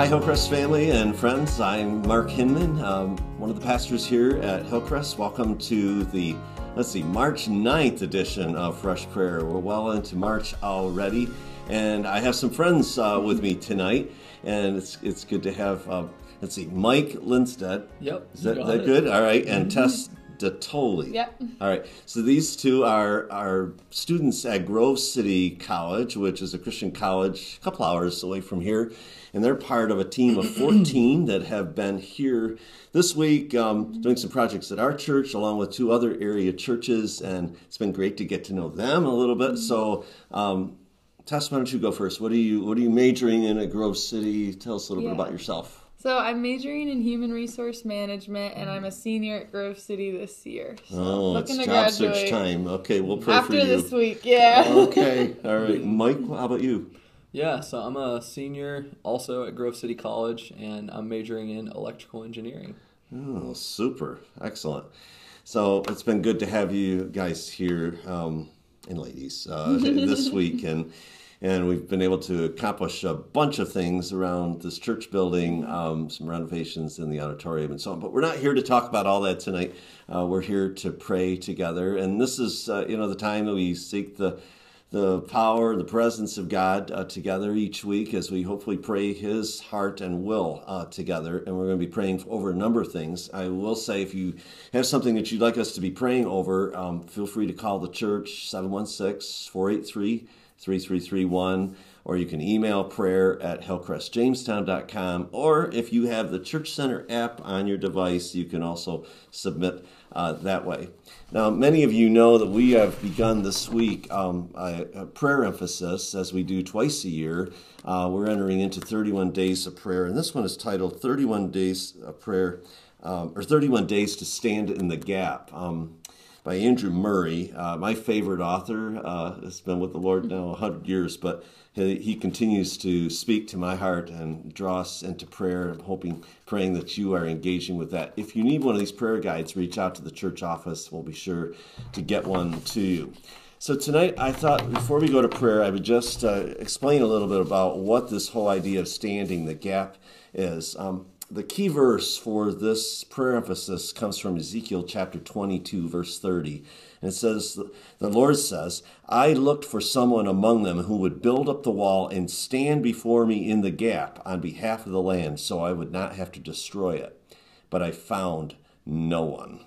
Hi, Hillcrest family and friends. I'm Mark Hinman, um, one of the pastors here at Hillcrest. Welcome to the, let's see, March 9th edition of Fresh Prayer. We're well into March already, and I have some friends uh, with me tonight, and it's, it's good to have, uh, let's see, Mike Lindstedt. Yep. Is that, that good? All right. And Tess Datoli. Yep. All right. So these two are, are students at Grove City College, which is a Christian college a couple hours away from here. And they're part of a team of 14 that have been here this week um, doing some projects at our church along with two other area churches. And it's been great to get to know them a little bit. So, um, Tess, why don't you go first? What are you What are you majoring in at Grove City? Tell us a little bit about yourself. So I'm majoring in human resource management, and I'm a senior at Grove City this year. So Oh, it's looking to job search time. Okay, we'll pray after for you. this week. Yeah. okay, all right. Mike, how about you? Yeah, so I'm a senior also at Grove City College, and I'm majoring in electrical engineering. Oh, super. Excellent. So it's been good to have you guys here, um, and ladies, uh, this week. And, and we've been able to accomplish a bunch of things around this church building, um, some renovations in the auditorium and so on. But we're not here to talk about all that tonight. Uh, we're here to pray together. And this is, uh, you know, the time that we seek the the power, and the presence of God uh, together each week as we hopefully pray His heart and will uh, together. And we're going to be praying over a number of things. I will say, if you have something that you'd like us to be praying over, um, feel free to call the church 716 483 3331 or you can email prayer at hillcrestjamestown.com or if you have the church center app on your device you can also submit uh, that way. Now many of you know that we have begun this week um, a, a prayer emphasis as we do twice a year. Uh, we're entering into 31 days of prayer and this one is titled 31 days of prayer um, or 31 days to stand in the gap. Um, by Andrew Murray, uh, my favorite author. Uh, has been with the Lord now 100 years, but he, he continues to speak to my heart and draw us into prayer. I'm hoping, praying that you are engaging with that. If you need one of these prayer guides, reach out to the church office. We'll be sure to get one to you. So tonight, I thought before we go to prayer, I would just uh, explain a little bit about what this whole idea of standing the gap is. Um, the key verse for this prayer emphasis comes from Ezekiel chapter 22, verse 30. And it says, The Lord says, I looked for someone among them who would build up the wall and stand before me in the gap on behalf of the land so I would not have to destroy it. But I found no one.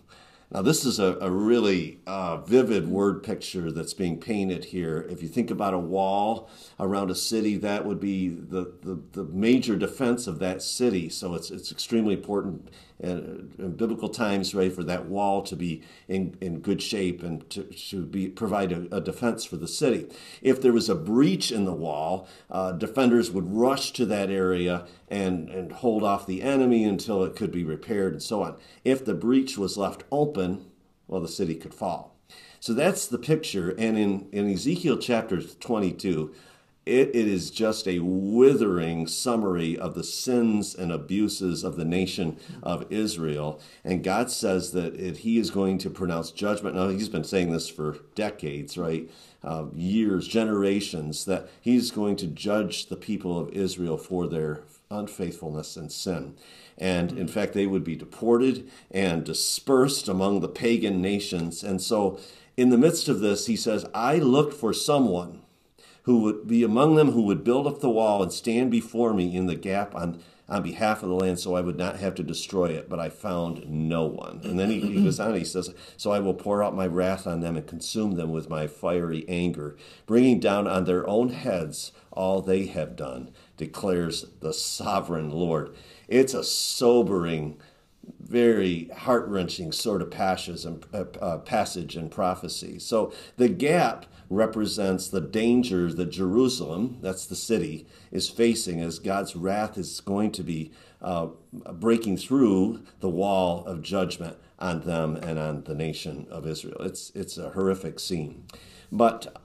Now, this is a, a really uh, vivid word picture that's being painted here. If you think about a wall around a city, that would be the, the, the major defense of that city. So it's, it's extremely important in biblical times, right, for that wall to be in, in good shape and to, to be provide a, a defense for the city. If there was a breach in the wall, uh, defenders would rush to that area and, and hold off the enemy until it could be repaired and so on. If the breach was left open, well, the city could fall. So that's the picture. And in, in Ezekiel chapter 22, it, it is just a withering summary of the sins and abuses of the nation of Israel. And God says that it, He is going to pronounce judgment. Now, He's been saying this for decades, right? Uh, years, generations, that He's going to judge the people of Israel for their unfaithfulness and sin. And in fact, they would be deported and dispersed among the pagan nations. And so, in the midst of this, He says, I looked for someone who would be among them who would build up the wall and stand before me in the gap on, on behalf of the land so I would not have to destroy it, but I found no one. And then he, he goes on, he says, So I will pour out my wrath on them and consume them with my fiery anger, bringing down on their own heads all they have done, declares the sovereign Lord. It's a sobering very heart wrenching sort of passage and uh, uh, passage and prophecy. So the gap represents the dangers that Jerusalem, that's the city, is facing as God's wrath is going to be uh, breaking through the wall of judgment on them and on the nation of Israel. It's it's a horrific scene, but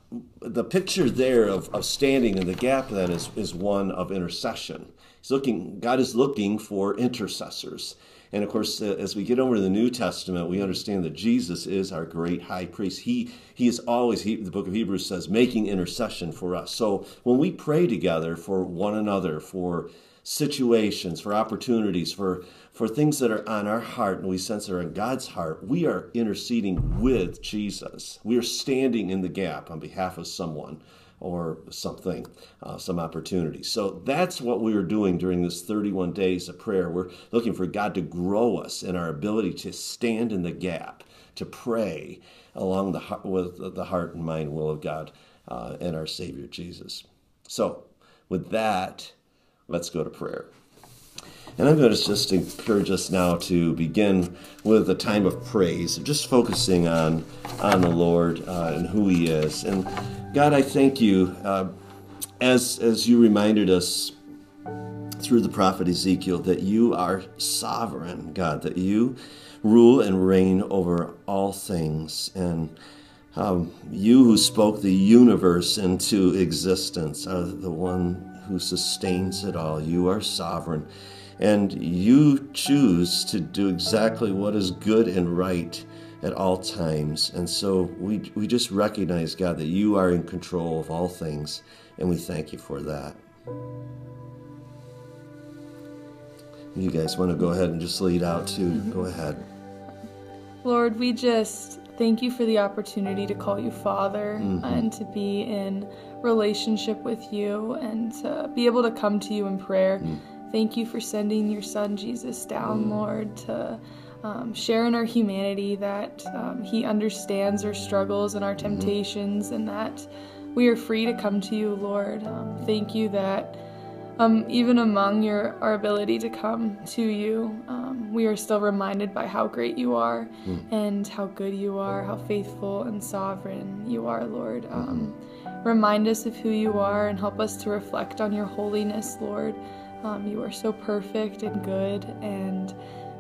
the picture there of, of standing in the gap then is, is one of intercession. He's looking, God is looking for intercessors. And of course, uh, as we get over to the New Testament, we understand that Jesus is our great high priest. He, he is always, he, the book of Hebrews says, making intercession for us. So when we pray together for one another, for situations, for opportunities, for, for things that are on our heart and we sense are on God's heart, we are interceding with Jesus. We are standing in the gap on behalf of someone or something, uh, some opportunity. So that's what we are doing during this 31 days of prayer. We're looking for God to grow us in our ability to stand in the gap, to pray along the with the heart and mind will of God uh, and our Savior Jesus. So, with that, let's go to prayer. And I'm going to just encourage us now to begin with a time of praise, just focusing on on the Lord uh, and who He is. And God, I thank you uh, as as you reminded us through the prophet Ezekiel that you are sovereign, God, that you rule and reign over all things, and um, you who spoke the universe into existence are the one who sustains it all. You are sovereign. And you choose to do exactly what is good and right at all times. And so we, we just recognize, God, that you are in control of all things, and we thank you for that. You guys want to go ahead and just lead out too? Mm-hmm. Go ahead. Lord, we just thank you for the opportunity to call you Father mm-hmm. and to be in relationship with you and to be able to come to you in prayer. Mm. Thank you for sending your Son Jesus down, mm. Lord, to um, share in our humanity that um, He understands our struggles and our mm-hmm. temptations, mm-hmm. and that we are free to come to you, Lord. Um, thank you that um, even among your our ability to come to you, um, we are still reminded by how great you are mm. and how good you are, how faithful and sovereign you are, Lord. Um, mm-hmm. Remind us of who you are and help us to reflect on your holiness, Lord. Um, you are so perfect and good and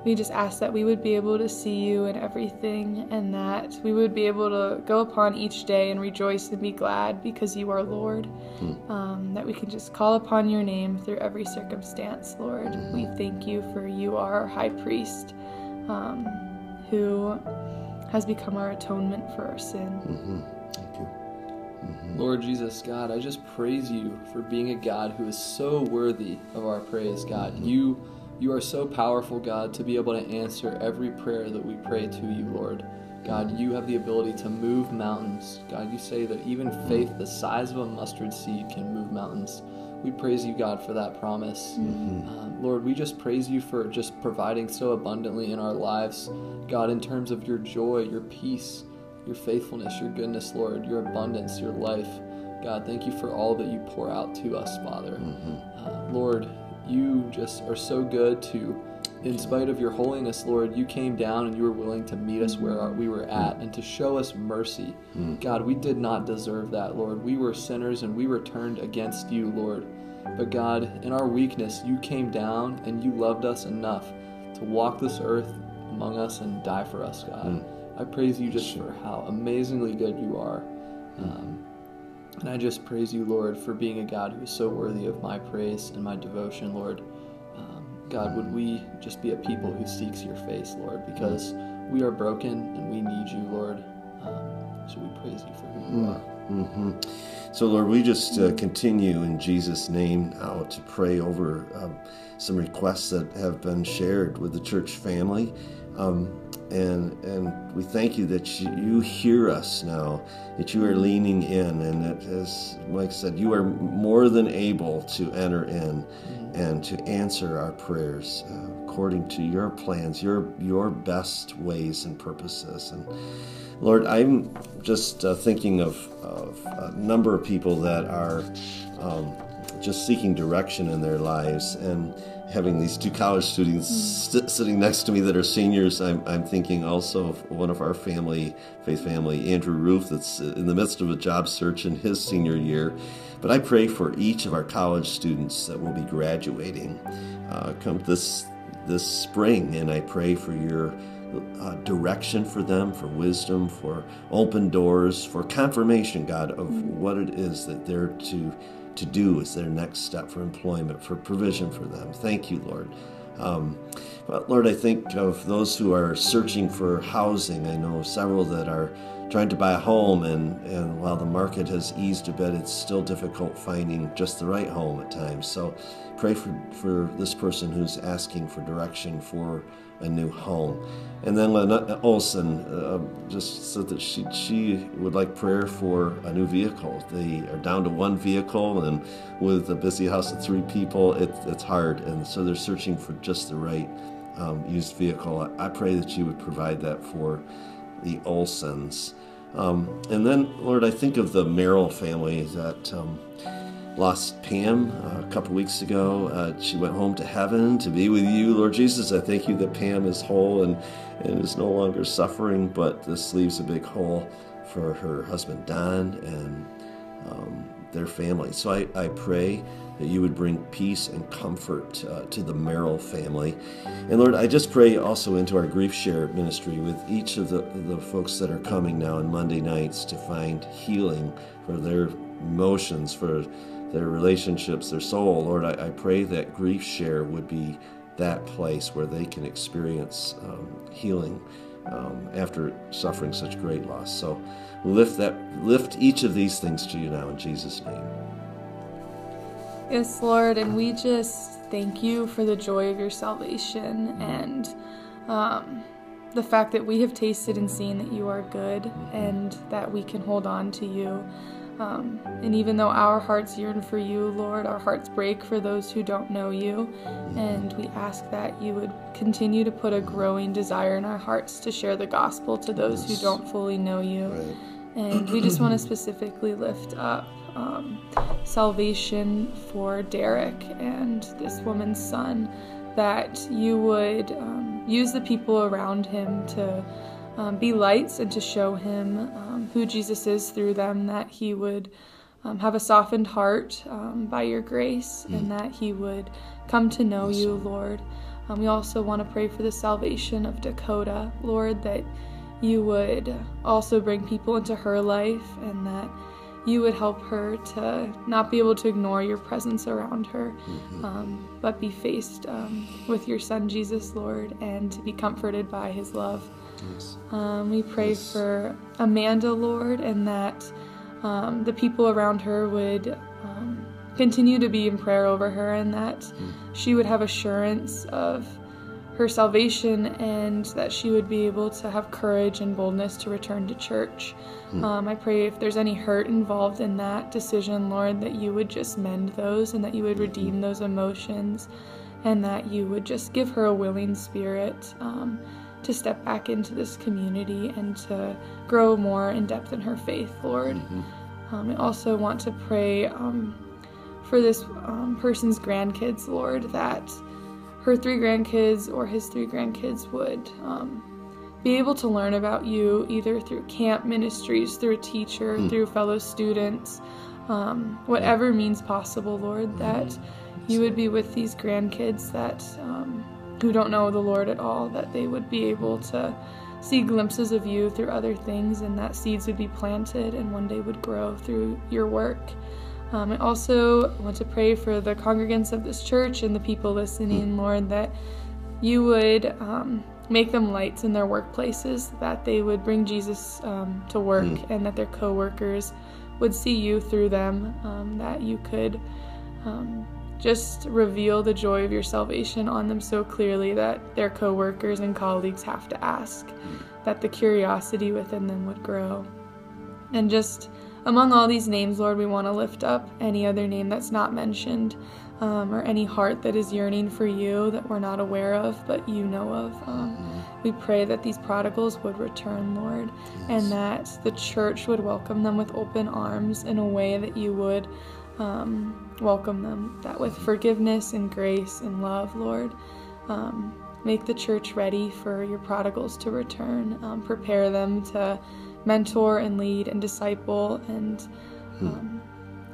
we just ask that we would be able to see you in everything and that we would be able to go upon each day and rejoice and be glad because you are Lord. Mm. Um, that we can just call upon your name through every circumstance, Lord. Mm. We thank you for you are our high priest um, who has become our atonement for our sin. Mm-hmm. Thank you. Mm-hmm. Lord Jesus, God, I just praise you for being a God who is so worthy of our praise, God. Mm-hmm. You you are so powerful, God, to be able to answer every prayer that we pray to you, Lord. God, you have the ability to move mountains. God, you say that even faith the size of a mustard seed can move mountains. We praise you, God, for that promise. Mm-hmm. Uh, Lord, we just praise you for just providing so abundantly in our lives. God, in terms of your joy, your peace, your faithfulness, your goodness, Lord, your abundance, your life. God, thank you for all that you pour out to us, Father. Mm-hmm. Uh, Lord, you just are so good to in spite of your holiness, Lord, you came down and you were willing to meet us where we were at and to show us mercy. Mm. God, we did not deserve that, Lord. We were sinners and we were turned against you, Lord. But God, in our weakness, you came down and you loved us enough to walk this earth among us and die for us, God. Mm. I praise you just for how amazingly good you are. Mm. Um, and I just praise you, Lord, for being a God who is so worthy of my praise and my devotion, Lord. Um, God, would we just be a people who seeks your face, Lord, because we are broken and we need you, Lord. Um, so we praise you for who you mm. are. Mm-hmm. So, Lord, we just uh, continue in Jesus' name now to pray over um, some requests that have been shared with the church family. Um, and and we thank you that you, you, hear us now, that you are leaning in, and that, as Mike said, you are more than able to enter in mm-hmm. and to answer our prayers uh, according to your plans, your your best ways and purposes. And Lord, I'm just uh, thinking of, of, a number of people that are um, just seeking direction in their lives and having these two college students mm. st- sitting next to me that are seniors, I'm, I'm thinking also of one of our family, faith family, Andrew Roof, that's in the midst of a job search in his senior year. But I pray for each of our college students that will be graduating uh, come this this spring, and I pray for your uh, direction for them, for wisdom, for open doors, for confirmation, God, of mm. what it is that they're to to do as their next step for employment, for provision for them. Thank you, Lord. Um, but Lord, I think of those who are searching for housing. I know several that are trying to buy a home, and, and while the market has eased a bit, it's still difficult finding just the right home at times. So pray for, for this person who's asking for direction for a new home. And then Lynette Olson uh, just said that she, she would like prayer for a new vehicle. They are down to one vehicle, and with a busy house of three people, it, it's hard. And so they're searching for just the right um, used vehicle. I, I pray that you would provide that for the Olsons. Um, and then, Lord, I think of the Merrill family that um, lost Pam uh, a couple weeks ago. Uh, she went home to heaven to be with you, Lord Jesus. I thank you that Pam is whole and, and is no longer suffering, but this leaves a big hole for her husband Don and um, their family. So I, I pray that you would bring peace and comfort uh, to the Merrill family. And Lord, I just pray also into our GriefShare ministry with each of the, the folks that are coming now on Monday nights to find healing for their emotions, for their relationships, their soul. Lord, I, I pray that GriefShare would be that place where they can experience um, healing um, after suffering such great loss. So lift that, lift each of these things to you now in Jesus' name. Yes, Lord, and we just thank you for the joy of your salvation and um, the fact that we have tasted and seen that you are good and that we can hold on to you. Um, and even though our hearts yearn for you, Lord, our hearts break for those who don't know you. And we ask that you would continue to put a growing desire in our hearts to share the gospel to those who don't fully know you. Right. And we just want to specifically lift up um, salvation for Derek and this woman's son, that you would um, use the people around him to um, be lights and to show him um, who Jesus is through them, that he would um, have a softened heart um, by your grace and that he would come to know you, Lord. Um, we also want to pray for the salvation of Dakota, Lord, that you would also bring people into her life and that you would help her to not be able to ignore your presence around her, um, but be faced um, with your son Jesus, Lord, and to be comforted by his love. Um, we pray Yes. for Amanda, Lord, and that um, the people around her would um, continue to be in prayer over her, and that she would have assurance of her salvation and that she would be able to have courage and boldness to return to church. Um, I pray if there's any hurt involved in that decision, Lord, that you would just mend those and that you would redeem those emotions and that you would just give her a willing spirit um, to step back into this community and to grow more in depth in her faith, Lord. Um, I also want to pray um, for this um, person's grandkids, Lord, that her three grandkids or his three grandkids would um, be able to learn about you either through camp ministries, through a teacher, through fellow students, um, whatever means possible, Lord, that you would be with these grandkids that um, who don't know the Lord at all, that they would be able to see glimpses of you through other things, and that seeds would be planted and one day would grow through your work. Um, I also want to pray for the congregants of this church and the people listening, Lord, that you would um, make them lights in their workplaces, that they would bring Jesus um, to work, and that their coworkers would see you through them, um, that you could um, just reveal the joy of your salvation on them so clearly that their coworkers and colleagues have to ask, that the curiosity within them would grow. And just among all these names, Lord, we want to lift up any other name that's not mentioned, um, or any heart that is yearning for you that we're not aware of, but you know of. Um, we pray that these prodigals would return, Lord, and that the church would welcome them with open arms in a way that you would um, welcome them, that with forgiveness and grace and love, Lord. Um, make the church ready for your prodigals to return. Um, prepare them to mentor and lead and disciple and um,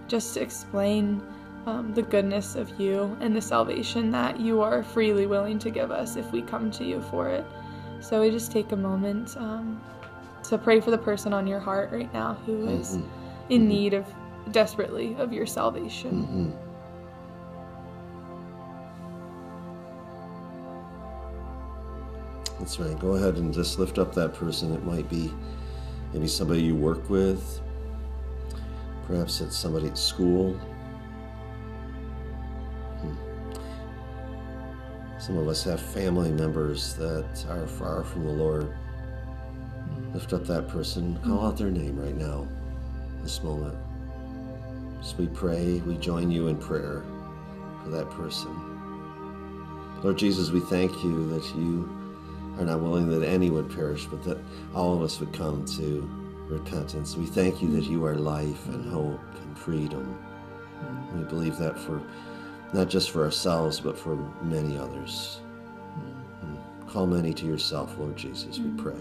just to explain um, the goodness of you and the salvation that you are freely willing to give us if we come to you for it. So we just take a moment um, to pray for the person on your heart right now who is in need of desperately of your salvation. That's right. Go ahead and just lift up that person. It might be maybe somebody you work with, perhaps it's somebody at school. Hmm. Some of us have family members that are far from the Lord. Lift up that person, call out their name right now, this moment. As we pray, we join you in prayer for that person. Lord Jesus, we thank you that you are not willing that any would perish, but that all of us would come to repentance. We thank you that you are life and hope and freedom. We believe that for not just for ourselves, but for many others. Call many to yourself, Lord Jesus, we pray.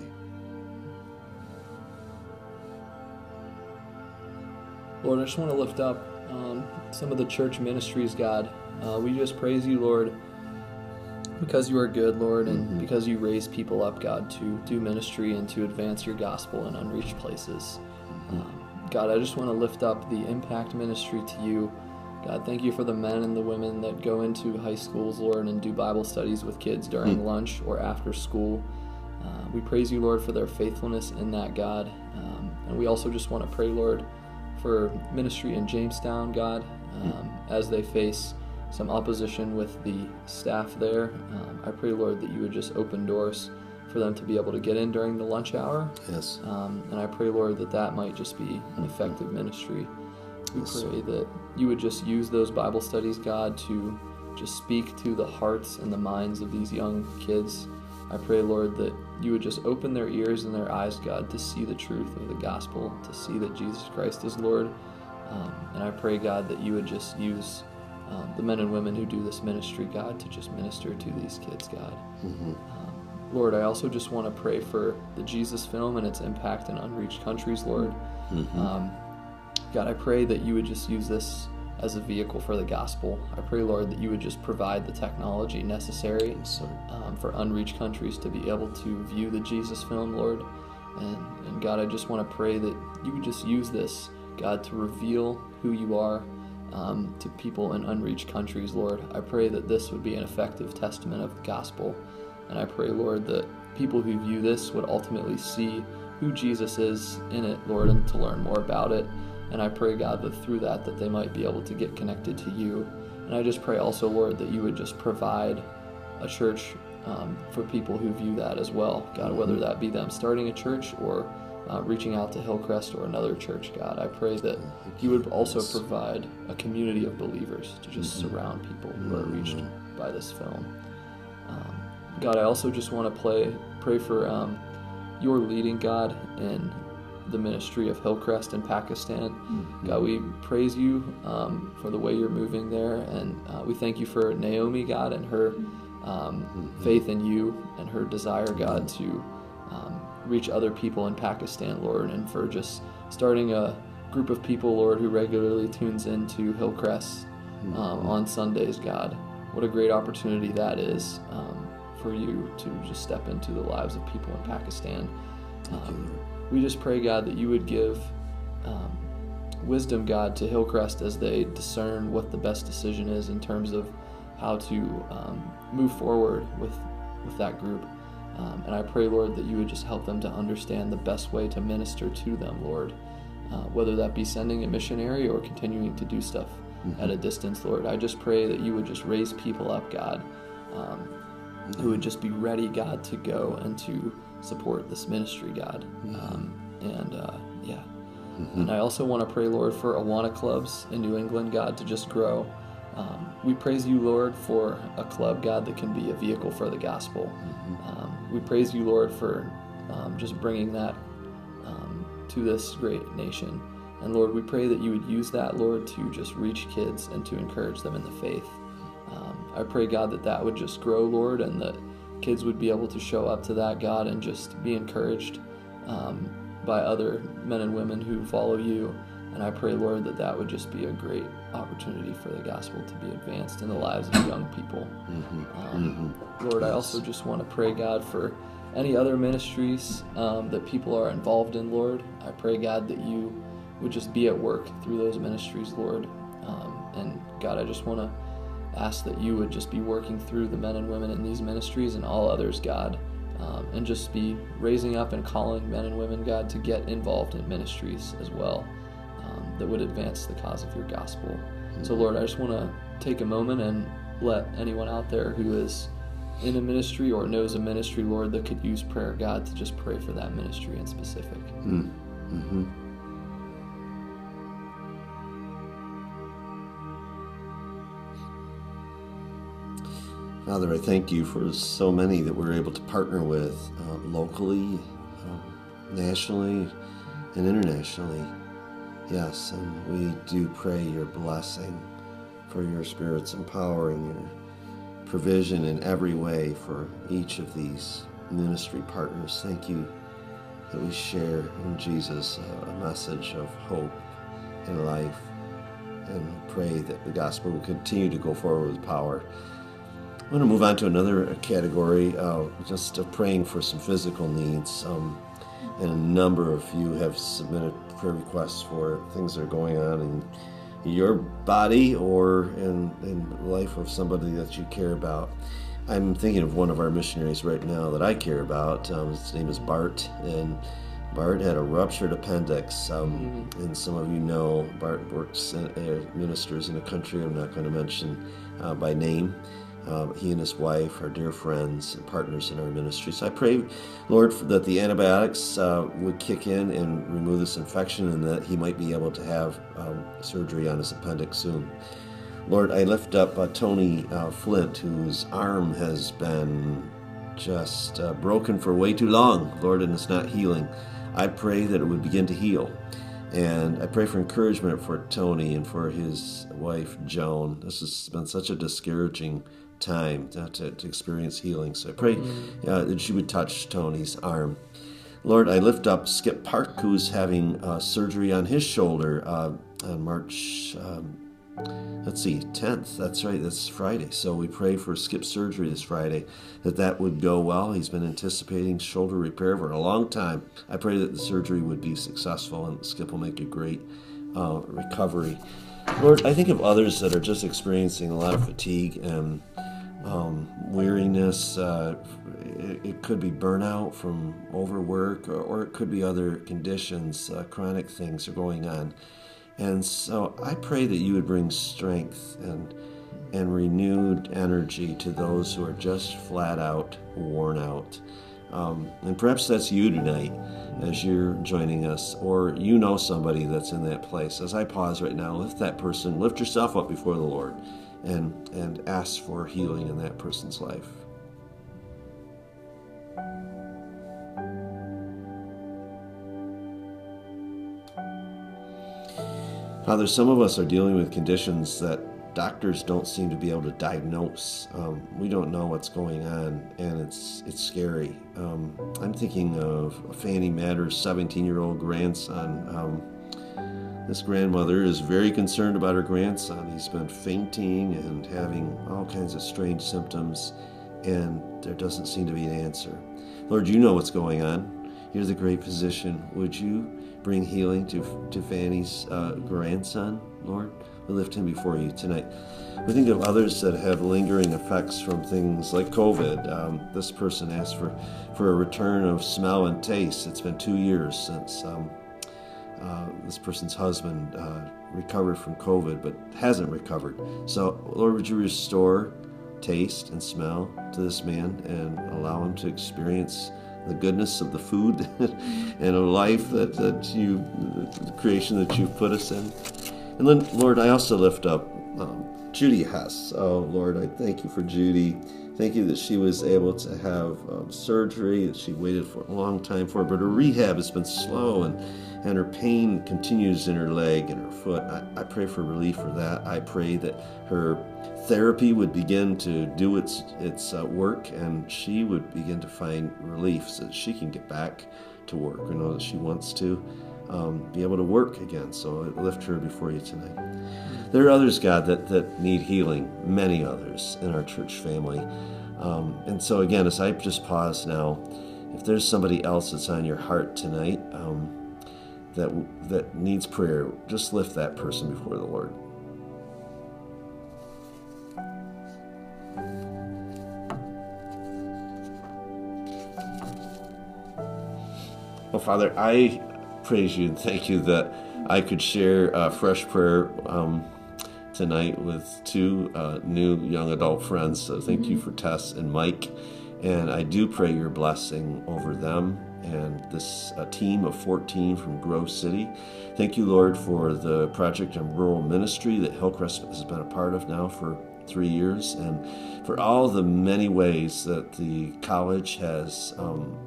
Lord, I just want to lift up um, some of the church ministries, God. Uh, we just praise you, Lord, because you are good, Lord, and mm-hmm. because you raise people up, God, to do ministry and to advance your gospel in unreached places. Mm-hmm. Um, God, I just want to lift up the impact ministry to you. God, thank you for the men and the women that go into high schools, Lord, and do Bible studies with kids during mm-hmm. lunch or after school. Uh, we praise you, Lord, for their faithfulness in that, God. Um, and we also just want to pray, Lord, for ministry in Jamestown, God, um, as they face some opposition with the staff there. Um, I pray, Lord, that you would just open doors for them to be able to get in during the lunch hour. Yes. Um, and I pray, Lord, that that might just be an effective ministry. We yes. pray that you would just use those Bible studies, God, to just speak to the hearts and the minds of these young kids. I pray, Lord, that you would just open their ears and their eyes, God, to see the truth of the gospel, to see that Jesus Christ is Lord. Um, and I pray, God, that you would just use um, the men and women who do this ministry, God, to just minister to these kids, God. Mm-hmm. Um, Lord, I also just want to pray for the Jesus film and its impact in unreached countries, Lord. Mm-hmm. Um, God, I pray that you would just use this as a vehicle for the gospel. I pray, Lord, that you would just provide the technology necessary um, for unreached countries to be able to view the Jesus film, Lord. And, and God, I just want to pray that you would just use this, God, to reveal who you are um, to people in unreached countries, Lord. I pray that this would be an effective testament of the gospel. And I pray, Lord, that people who view this would ultimately see who Jesus is in it, Lord, and to learn more about it. And I pray, God, that through that, that they might be able to get connected to you. And I just pray also, Lord, that you would just provide a church um, for people who view that as well, God, whether that be them starting a church or uh, reaching out to Hillcrest or another church, God. I pray that you would also provide a community of believers to just mm-hmm. surround people who are reached by this film. Um, God, I also just want to play, pray for um, your leading, God, in the ministry of Hillcrest in Pakistan. Mm-hmm. God, we praise you um, for the way you're moving there, and uh, we thank you for Naomi, God, and her um, mm-hmm. faith in you and her desire, God, to um, reach other people in Pakistan, Lord, and for just starting a group of people, Lord, who regularly tunes into Hillcrest mm-hmm. Um, on Sundays, God. What a great opportunity that is um, for you to just step into the lives of people in Pakistan. Um, we just pray, God, that you would give um, wisdom, God, to Hillcrest as they discern what the best decision is in terms of how to um, move forward with with that group. Um, and I pray, Lord, that you would just help them to understand the best way to minister to them, Lord. Uh, whether that be sending a missionary or continuing to do stuff mm-hmm. at a distance, Lord. I just pray that you would just raise people up, God, um, who would just be ready, God, to go and to support this ministry, God. Mm-hmm. Um, and uh, yeah. Mm-hmm. And I also want to pray, Lord, for Awana clubs in New England, God, to just grow. Um, we praise you, Lord, for a club, God, that can be a vehicle for the gospel. Mm-hmm. Um, we praise you, Lord, for um, just bringing that um, to this great nation. And Lord, we pray that you would use that, Lord, to just reach kids and to encourage them in the faith. Um, I pray, God, that that would just grow, Lord, and that kids would be able to show up to that God and just be encouraged um, by other men and women who follow you. And I pray, Lord, that that would just be a great opportunity for the gospel to be advanced in the lives of young people. Mm-hmm. Um, mm-hmm. Lord, yes. I also just want to pray, God, for any other ministries um, that people are involved in, Lord. I pray, God, that you would just be at work through those ministries, Lord. Um, and God, I just want to ask that you would just be working through the men and women in these ministries and all others, God, um, and just be raising up and calling men and women, God, to get involved in ministries as well that would advance the cause of your gospel. Mm-hmm. So, Lord, I just want to take a moment and let anyone out there who is in a ministry or knows a ministry, Lord, that could use prayer, God, to just pray for that ministry in specific. Mm. Mm-hmm. Father, I thank you for so many that we're able to partner with uh, locally, uh, nationally, and internationally. Yes, and we do pray your blessing for your Spirit's empowering your provision in every way for each of these ministry partners. Thank you that we share in Jesus a message of hope and life and pray that the gospel will continue to go forward with power. I'm going to move on to another category, uh, just of praying for some physical needs. Um, and a number of you have submitted prayer requests for things that are going on in your body or in, in the life of somebody that you care about. I'm thinking of one of our missionaries right now that I care about. Um, his name is Bart, and Bart had a ruptured appendix. Um, mm-hmm. And some of you know Bart works, in, uh, ministers in a country I'm not going to mention uh, by name. Um, he and his wife are dear friends and partners in our ministry. So I pray, Lord, that the antibiotics uh, would kick in and remove this infection and that he might be able to have um, surgery on his appendix soon. Lord, I lift up uh, Tony uh, Flint, whose arm has been just uh, broken for way too long, Lord, and it's not healing. I pray that it would begin to heal. And I pray for encouragement for Tony and for his wife, Joan. This has been such a discouraging time to, to, to experience healing. So I pray mm. uh, that you would touch Tony's arm. Lord, I lift up Skip Park, who's having uh, surgery on his shoulder uh, on March, um, let's see, 10th. That's right, that's Friday. So we pray for Skip's surgery this Friday, that that would go well. He's been anticipating shoulder repair for a long time. I pray that the surgery would be successful and Skip will make a great uh, recovery. Lord, I think of others that are just experiencing a lot of fatigue and um, weariness. Uh, it, it, could be burnout from overwork, or, or, it could be other conditions, uh, chronic things are going on. And so I pray that you would bring strength and and renewed energy to those who are just flat out worn out. Um, and perhaps that's you tonight as you're joining us, or you know somebody that's in that place. As I pause right now, lift that person, lift yourself up before the Lord and, and ask for healing in that person's life. Father, some of us are dealing with conditions that doctors don't seem to be able to diagnose. Um, we don't know what's going on, and it's it's scary. Um, I'm thinking of Fanny Matter's 17-year-old grandson. Um, this grandmother is very concerned about her grandson. He's been fainting and having all kinds of strange symptoms, and there doesn't seem to be an answer. Lord, you know what's going on. You're the great physician. Would you bring healing to, to Fanny's uh, grandson, Lord? We lift him before you tonight. We think of others that have lingering effects from things like COVID. Um, this person asked for, for a return of smell and taste. It's been two years since um, uh, this person's husband uh, recovered from COVID but hasn't recovered. So, Lord, would you restore taste and smell to this man and allow him to experience the goodness of the food and a life that, that you, the creation that you've put us in. And then, Lord, I also lift up um, Judy Hess. Oh, Lord, I thank you for Judy. Thank you that she was able to have um, surgery that she waited for a long time for, but her rehab has been slow and and her pain continues in her leg and her foot. I, I pray for relief for that. I pray that her therapy would begin to do its its uh, work and she would begin to find relief so that she can get back to work. I know that she wants to um, be able to work again. So I lift her before you tonight. There are others, God, that, that need healing, many others in our church family. Um, and so, again, as I just pause now, if there's somebody else that's on your heart tonight, um, that that needs prayer, just lift that person before the Lord. Well, Father, I praise you and thank you that I could share fresh prayer um, tonight with two uh, new young adult friends. So thank you for Tess and Mike. And I do pray your blessing over them and this uh, team of 14 from Grove City. Thank you, Lord, for the project and rural ministry that Hillcrest has been a part of now for three years, and for all the many ways that the college has um,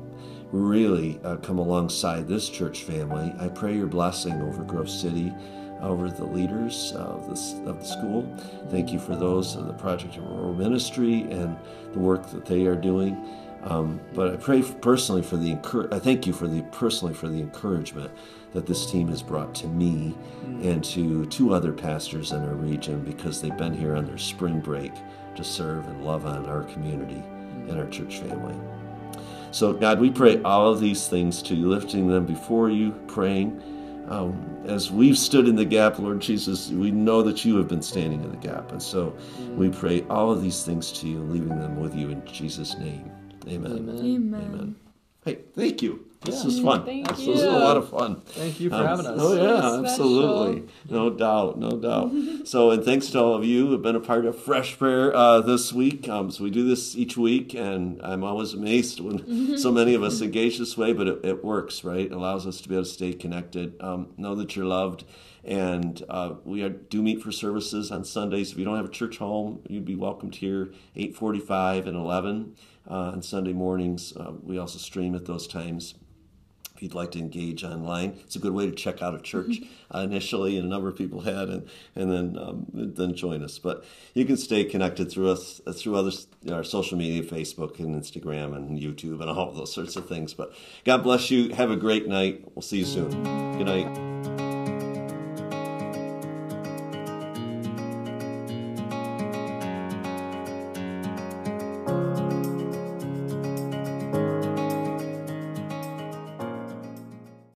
really uh, come alongside this church family. I pray your blessing over Grove City, over the leaders of, this, of the school. Thank you for those of the Project and Rural Ministry and the work that they are doing. Um, but I pray personally for the I thank you for the personally for the encouragement that this team has brought to me mm. and to two other pastors in our region because they've been here on their spring break to serve and love on our community mm. and our church family. So, God, we pray all of these things to you, lifting them before you, praying. Um, as we've stood in the gap, Lord Jesus, we know that you have been standing in the gap. And so mm. we pray all of these things to you, leaving them with you in Jesus' name. Amen. Amen. Amen. Amen. Hey, thank you. This yeah. was fun. Thank this you. was a lot of fun. Thank you for um, having us. Oh yeah, absolutely. No doubt, no doubt. so, and thanks to all of you who have been a part of Fresh Prayer uh, this week. Um, so we do this each week, and I'm always amazed when so many of us engage this way, but it, it, works, right? It allows us to be able to stay connected. Um, know that you're loved. And uh, we are, do meet for services on Sundays. If you don't have a church home, you'd be welcomed here 8:45 and 11 uh, on Sunday mornings. Uh, we also stream at those times. If you'd like to engage online, it's a good way to check out a church mm-hmm. uh, initially, and a number of people had, and and then um, then join us. But you can stay connected through us uh, through other our social media, Facebook and Instagram and YouTube and all those sorts of things. But God bless you. Have a great night. We'll see you soon. Good night.